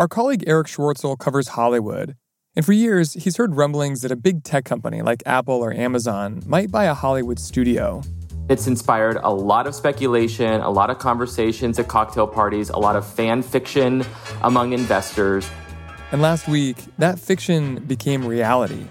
Our colleague Erich Schwartzel covers Hollywood, and for years he's heard rumblings that a big tech company like Apple or Amazon might buy a Hollywood studio. It's inspired a lot of speculation, a lot of conversations at cocktail parties, a lot of fan fiction among investors. And last week, that fiction became reality.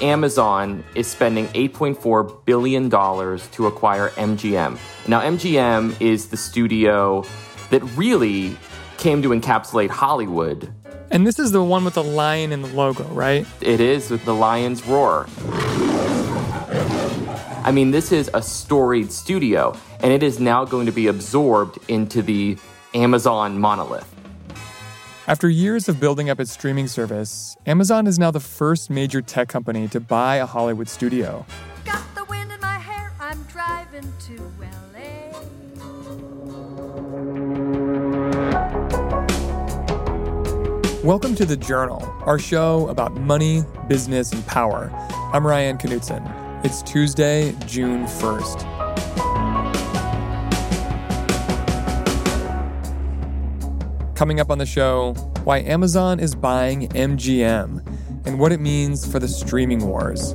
Amazon is spending $8.4 billion to acquire MGM. Now, MGM is the studio that really came to encapsulate Hollywood. And this is the one with the lion in the logo, right? It is with the lion's roar. I mean, this is a storied studio, and it is now going to be absorbed into the Amazon monolith. After years of building up its streaming service, Amazon is now the first major tech company to buy a Hollywood studio. Got the wind in my hair, I'm driving to Welcome to The Journal, our show about money, business, and power. I'm Ryan Knutson. It's Tuesday, June 1st. Coming up on the show, why Amazon is buying MGM and what it means for the streaming wars.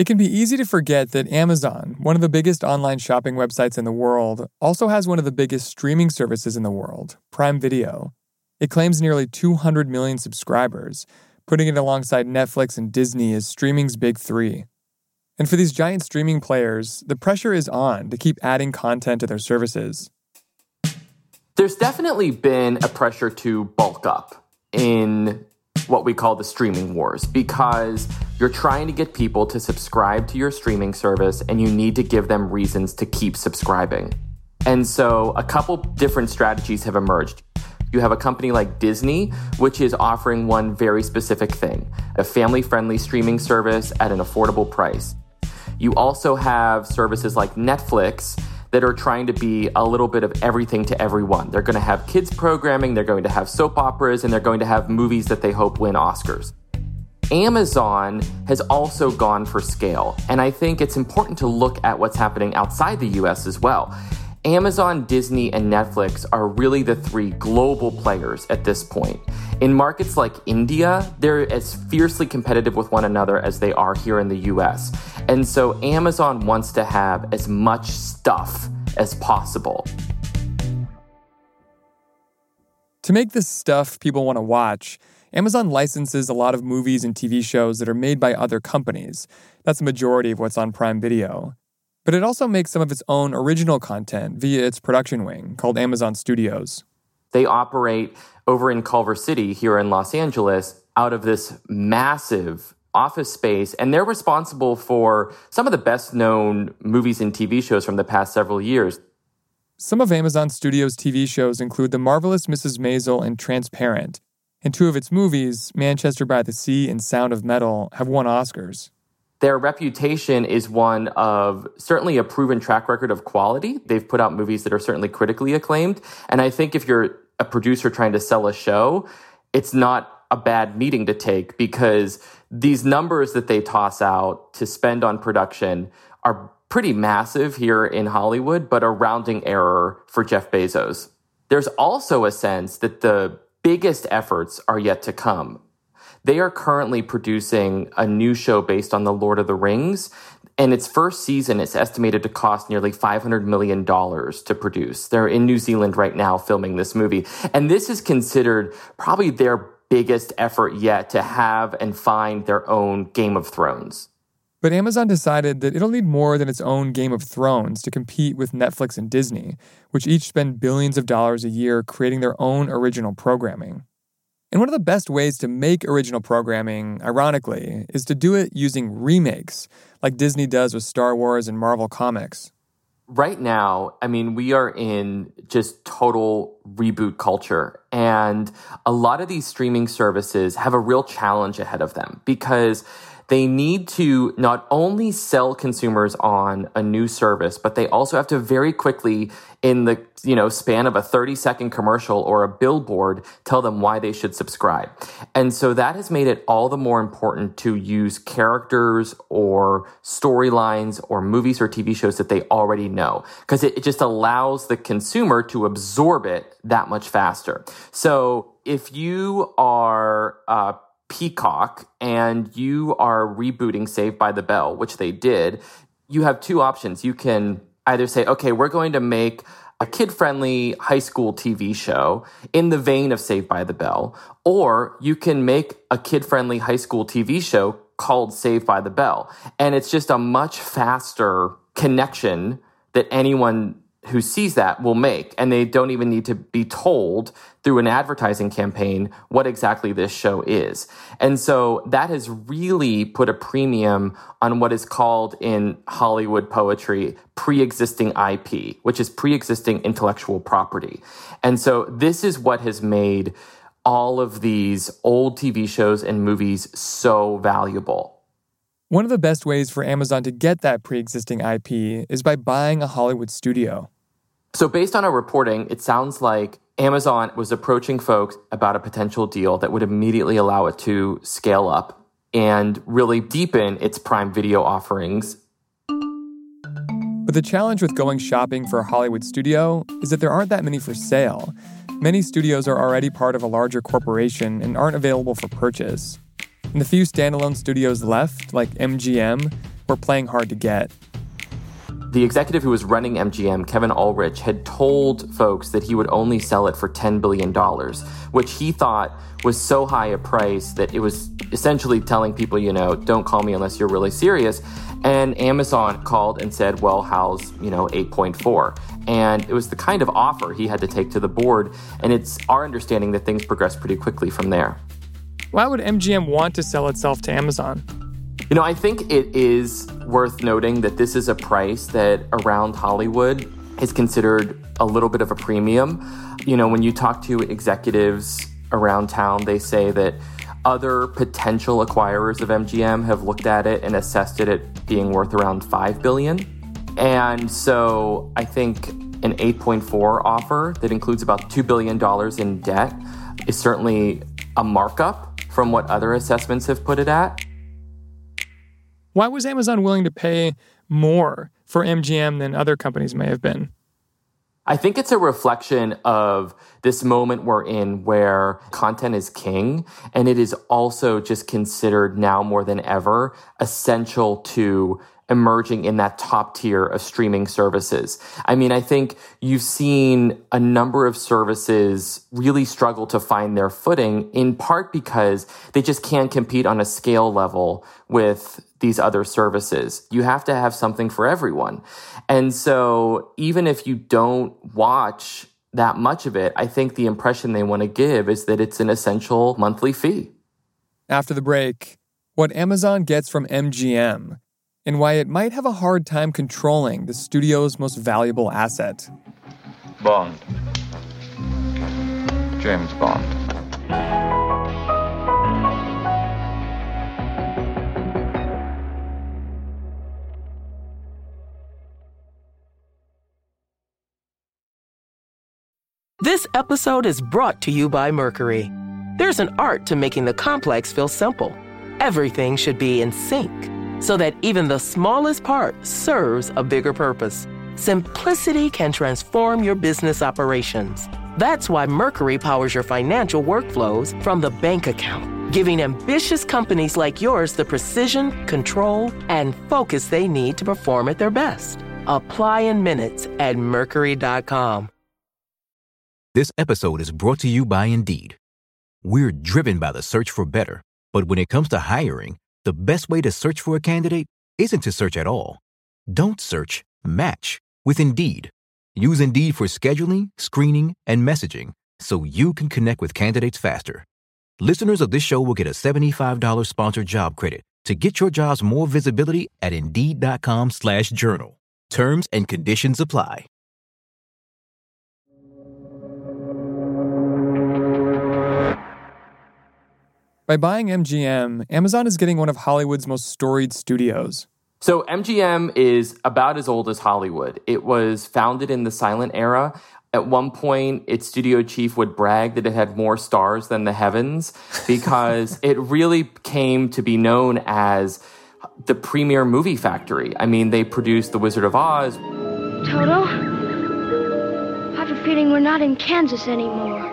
It can be easy to forget that Amazon, one of the biggest online shopping websites in the world, also has one of the biggest streaming services in the world, Prime Video. It claims nearly 200 million subscribers, putting it alongside Netflix and Disney as streaming's big three. And for these giant streaming players, the pressure is on to keep adding content to their services. There's definitely been a pressure to bulk up in what we call the streaming wars because you're trying to get people to subscribe to your streaming service and you need to give them reasons to keep subscribing. And so a couple different strategies have emerged. You have a company like Disney, which is offering one very specific thing a family friendly streaming service at an affordable price. You also have services like Netflix that are trying to be a little bit of everything to everyone. They're going to have kids programming, they're going to have soap operas, and they're going to have movies that they hope win Oscars. Amazon has also gone for scale, and I think it's important to look at what's happening outside the US as well. Amazon, Disney, and Netflix are really the three global players at this point. In markets like India, they're as fiercely competitive with one another as they are here in the US. And so Amazon wants to have as much stuff as possible. To make this stuff people want to watch, Amazon licenses a lot of movies and TV shows that are made by other companies. That's the majority of what's on Prime Video. But it also makes some of its own original content via its production wing called Amazon Studios. They operate over in Culver City here in Los Angeles out of this massive office space, and they're responsible for some of the best known movies and TV shows from the past several years. Some of Amazon Studios' TV shows include The Marvelous Mrs. Maisel and Transparent, and two of its movies, Manchester by the Sea and Sound of Metal, have won Oscars. Their reputation is one of certainly a proven track record of quality. They've put out movies that are certainly critically acclaimed. And I think if you're a producer trying to sell a show, it's not a bad meeting to take because these numbers that they toss out to spend on production are pretty massive here in Hollywood, but a rounding error for Jeff Bezos. There's also a sense that the biggest efforts are yet to come. They are currently producing a new show based on The Lord of the Rings. And its first season is estimated to cost nearly $500 million to produce. They're in New Zealand right now filming this movie. And this is considered probably their biggest effort yet to have and find their own Game of Thrones. But Amazon decided that it'll need more than its own Game of Thrones to compete with Netflix and Disney, which each spend billions of dollars a year creating their own original programming. And one of the best ways to make original programming, ironically, is to do it using remakes, like Disney does with Star Wars and Marvel Comics. Right now, I mean, we are in just total reboot culture. And a lot of these streaming services have a real challenge ahead of them because they need to not only sell consumers on a new service, but they also have to very quickly, in the you know span of a 30 second commercial or a billboard, tell them why they should subscribe. And so that has made it all the more important to use characters or storylines or movies or TV shows that they already know, because it, it just allows the consumer to absorb it that much faster. So if you are uh, Peacock and you are rebooting Saved by the Bell, which they did, you have two options. You can either say, okay, we're going to make a kid friendly high school TV show in the vein of Saved by the Bell, or you can make a kid friendly high school TV show called Saved by the Bell. And it's just a much faster connection that anyone who sees that will make. And they don't even need to be told through an advertising campaign what exactly this show is. And so that has really put a premium on what is called in Hollywood poetry pre existing IP, which is pre existing intellectual property. And so this is what has made all of these old TV shows and movies so valuable. One of the best ways for Amazon to get that pre existing IP is by buying a Hollywood studio. So, based on our reporting, it sounds like Amazon was approaching folks about a potential deal that would immediately allow it to scale up and really deepen its Prime Video offerings. But the challenge with going shopping for a Hollywood studio is that there aren't that many for sale. Many studios are already part of a larger corporation and aren't available for purchase. And the few standalone studios left, like MGM, were playing hard to get. The executive who was running MGM, Kevin Ulrich, had told folks that he would only sell it for $10 billion, which he thought was so high a price that it was essentially telling people, you know, don't call me unless you're really serious. And Amazon called and said, well, how's, you know, 8.4? And it was the kind of offer he had to take to the board. And it's our understanding that things progressed pretty quickly from there. Why would MGM want to sell itself to Amazon? You know, I think it is worth noting that this is a price that around Hollywood is considered a little bit of a premium. You know, when you talk to executives around town, they say that other potential acquirers of MGM have looked at it and assessed it at being worth around 5 billion. And so I think an 8.4 offer that includes about $2 billion in debt is certainly a markup from what other assessments have put it at. Why was Amazon willing to pay more for MGM than other companies may have been? I think it's a reflection of this moment we're in where content is king and it is also just considered now more than ever essential to emerging in that top tier of streaming services. I mean, I think you've seen a number of services really struggle to find their footing in part because they just can't compete on a scale level with these other services. You have to have something for everyone. And so even if you don't watch that much of it, I think the impression they want to give is that it's an essential monthly fee. After the break, what Amazon gets from MGM and why it might have a hard time controlling the studio's most valuable asset. Bond. James Bond. This episode is brought to you by Mercury. There's an art to making the complex feel simple. Everything should be in sync so that even the smallest part serves a bigger purpose. Simplicity can transform your business operations. That's why Mercury powers your financial workflows from the bank account, giving ambitious companies like yours the precision, control, and focus they need to perform at their best. Apply in minutes at Mercury.com. This episode is brought to you by Indeed. We're driven by the search for better, but when it comes to hiring, the best way to search for a candidate isn't to search at all. Don't search, match with Indeed. Use Indeed for scheduling, screening, and messaging so you can connect with candidates faster. listeners of this show will get a $75 sponsored job credit to get your jobs more visibility at Indeed.com slash journal. Terms and conditions apply. By buying MGM, Amazon is getting one of Hollywood's most storied studios. So, MGM is about as old as Hollywood. It was founded in the silent era. At one point, its studio chief would brag that it had more stars than the heavens because it really came to be known as the premier movie factory. I mean, they produced The Wizard of Oz. Toto, I have a feeling we're not in Kansas anymore.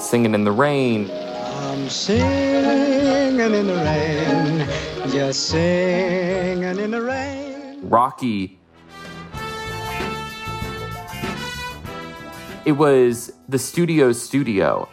Singing in the Rain. Singing in the rain, just singing in the rain. Rocky. It was the studio's studio.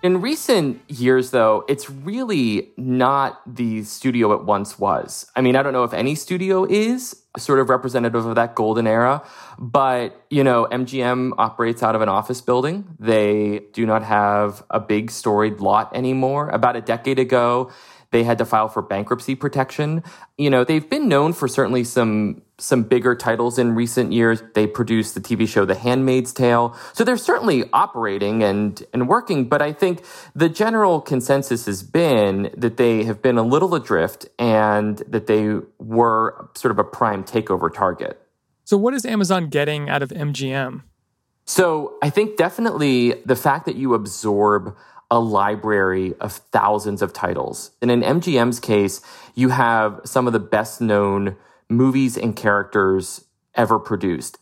In recent years, though, it's really not the studio it once was. I mean, I don't know if any studio is sort of representative of that golden era, but, you know, MGM operates out of an office building. They do not have a big storied lot anymore. About a decade ago, they had to file for bankruptcy protection. You know, they've been known for certainly some some bigger titles in recent years. They produced the TV show The Handmaid's Tale. So they're certainly operating and and working, but I think the general consensus has been that they have been a little adrift and that they were sort of a prime takeover target. So what is Amazon getting out of MGM? So I think definitely the fact that you absorb a library of thousands of titles. And in MGM's case, you have some of the best known movies and characters ever produced.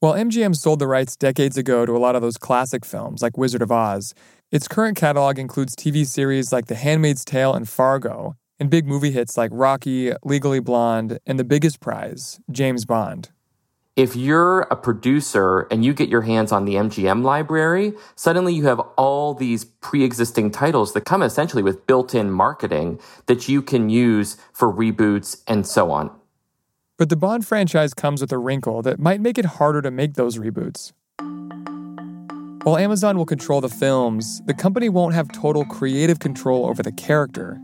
While MGM sold the rights decades ago to a lot of those classic films like Wizard of Oz, its current catalog includes TV series like The Handmaid's Tale and Fargo, and big movie hits like Rocky, Legally Blonde, and the biggest prize, James Bond if you're a producer and you get your hands on the MGM library, suddenly you have all these pre existing titles that come essentially with built in marketing that you can use for reboots and so on. But the Bond franchise comes with a wrinkle that might make it harder to make those reboots. While Amazon will control the films, the company won't have total creative control over the character.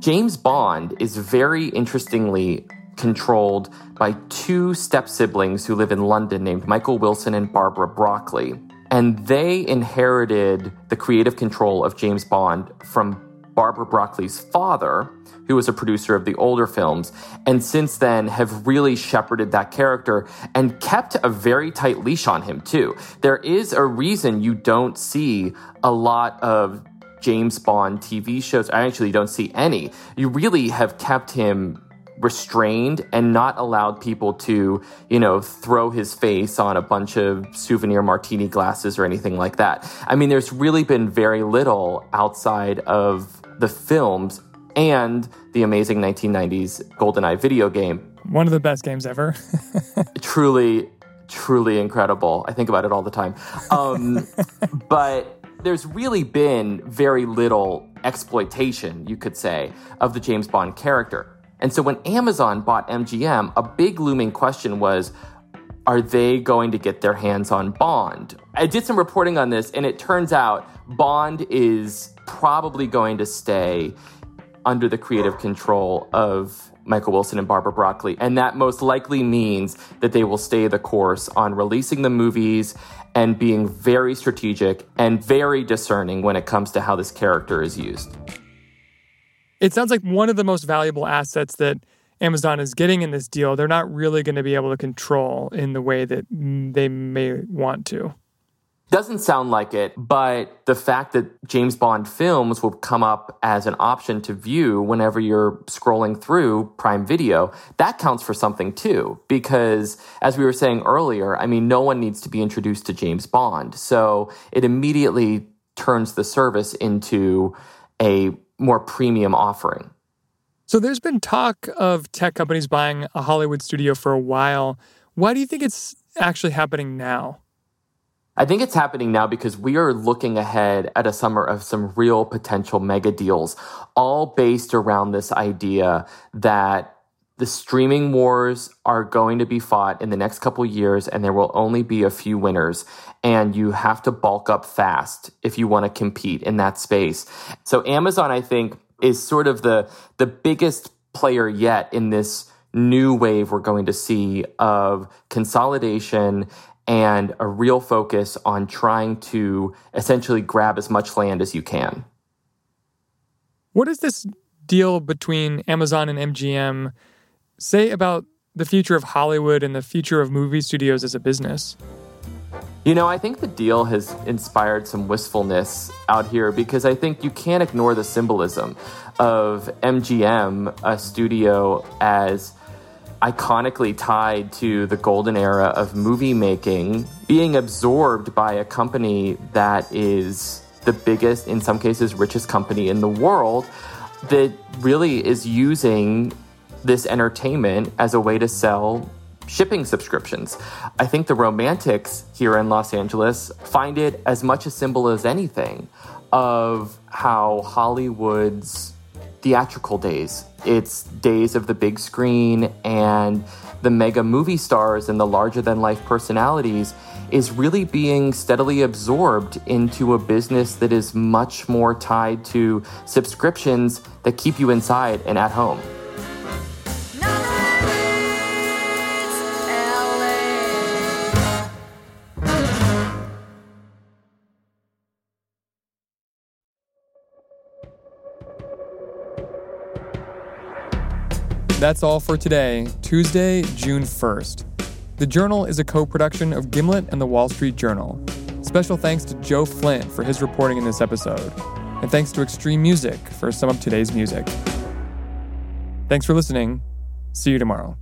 James Bond is very interestingly controlled by two step siblings who live in London named Michael Wilson and Barbara Broccoli. And they inherited the creative control of James Bond from Barbara Broccoli's father, who was a producer of the older films, and since then have really shepherded that character and kept a very tight leash on him, too. There is a reason you don't see a lot of James Bond TV shows. I actually don't see any. You really have kept him restrained and not allowed people to, you know, throw his face on a bunch of souvenir martini glasses or anything like that. I mean, there's really been very little outside of the films and the amazing 1990s GoldenEye video game. One of the best games ever. truly, truly incredible. I think about it all the time. Um, but there's really been very little exploitation, you could say, of the James Bond character. And so when Amazon bought MGM, a big looming question was are they going to get their hands on Bond? I did some reporting on this, and it turns out Bond is probably going to stay under the creative control of Michael Wilson and Barbara Broccoli. And that most likely means that they will stay the course on releasing the movies and being very strategic and very discerning when it comes to how this character is used. It sounds like one of the most valuable assets that Amazon is getting in this deal, they're not really going to be able to control in the way that they may want to. Doesn't sound like it, but the fact that James Bond films will come up as an option to view whenever you're scrolling through Prime Video, that counts for something too. Because as we were saying earlier, I mean, no one needs to be introduced to James Bond. So it immediately turns the service into a more premium offering. So there's been talk of tech companies buying a Hollywood studio for a while. Why do you think it's actually happening now? I think it's happening now because we are looking ahead at a summer of some real potential mega deals, all based around this idea that the streaming wars are going to be fought in the next couple years and there will only be a few winners and you have to bulk up fast if you want to compete in that space. So Amazon I think is sort of the the biggest player yet in this new wave we're going to see of consolidation and a real focus on trying to essentially grab as much land as you can. What does this deal between Amazon and MGM say about the future of Hollywood and the future of movie studios as a business? You know, I think the deal has inspired some wistfulness out here because I think you can't ignore the symbolism of MGM, a studio as iconically tied to the golden era of movie making, being absorbed by a company that is the biggest, in some cases, richest company in the world that really is using this entertainment as a way to sell shipping subscriptions. I think the romantics here in Los Angeles find it as much a symbol as anything of how Hollywood's theatrical days, its days of the big screen and the mega movie stars and the larger than life personalities is really being steadily absorbed into a business that is much more tied to subscriptions that keep you inside and at home. That's all for today, Tuesday, June 1st. The Journal is a co production of Gimlet and the Wall Street Journal. Special thanks to Joe Flint for his reporting in this episode, and thanks to Extreme Music for some of today's music. Thanks for listening. See you tomorrow.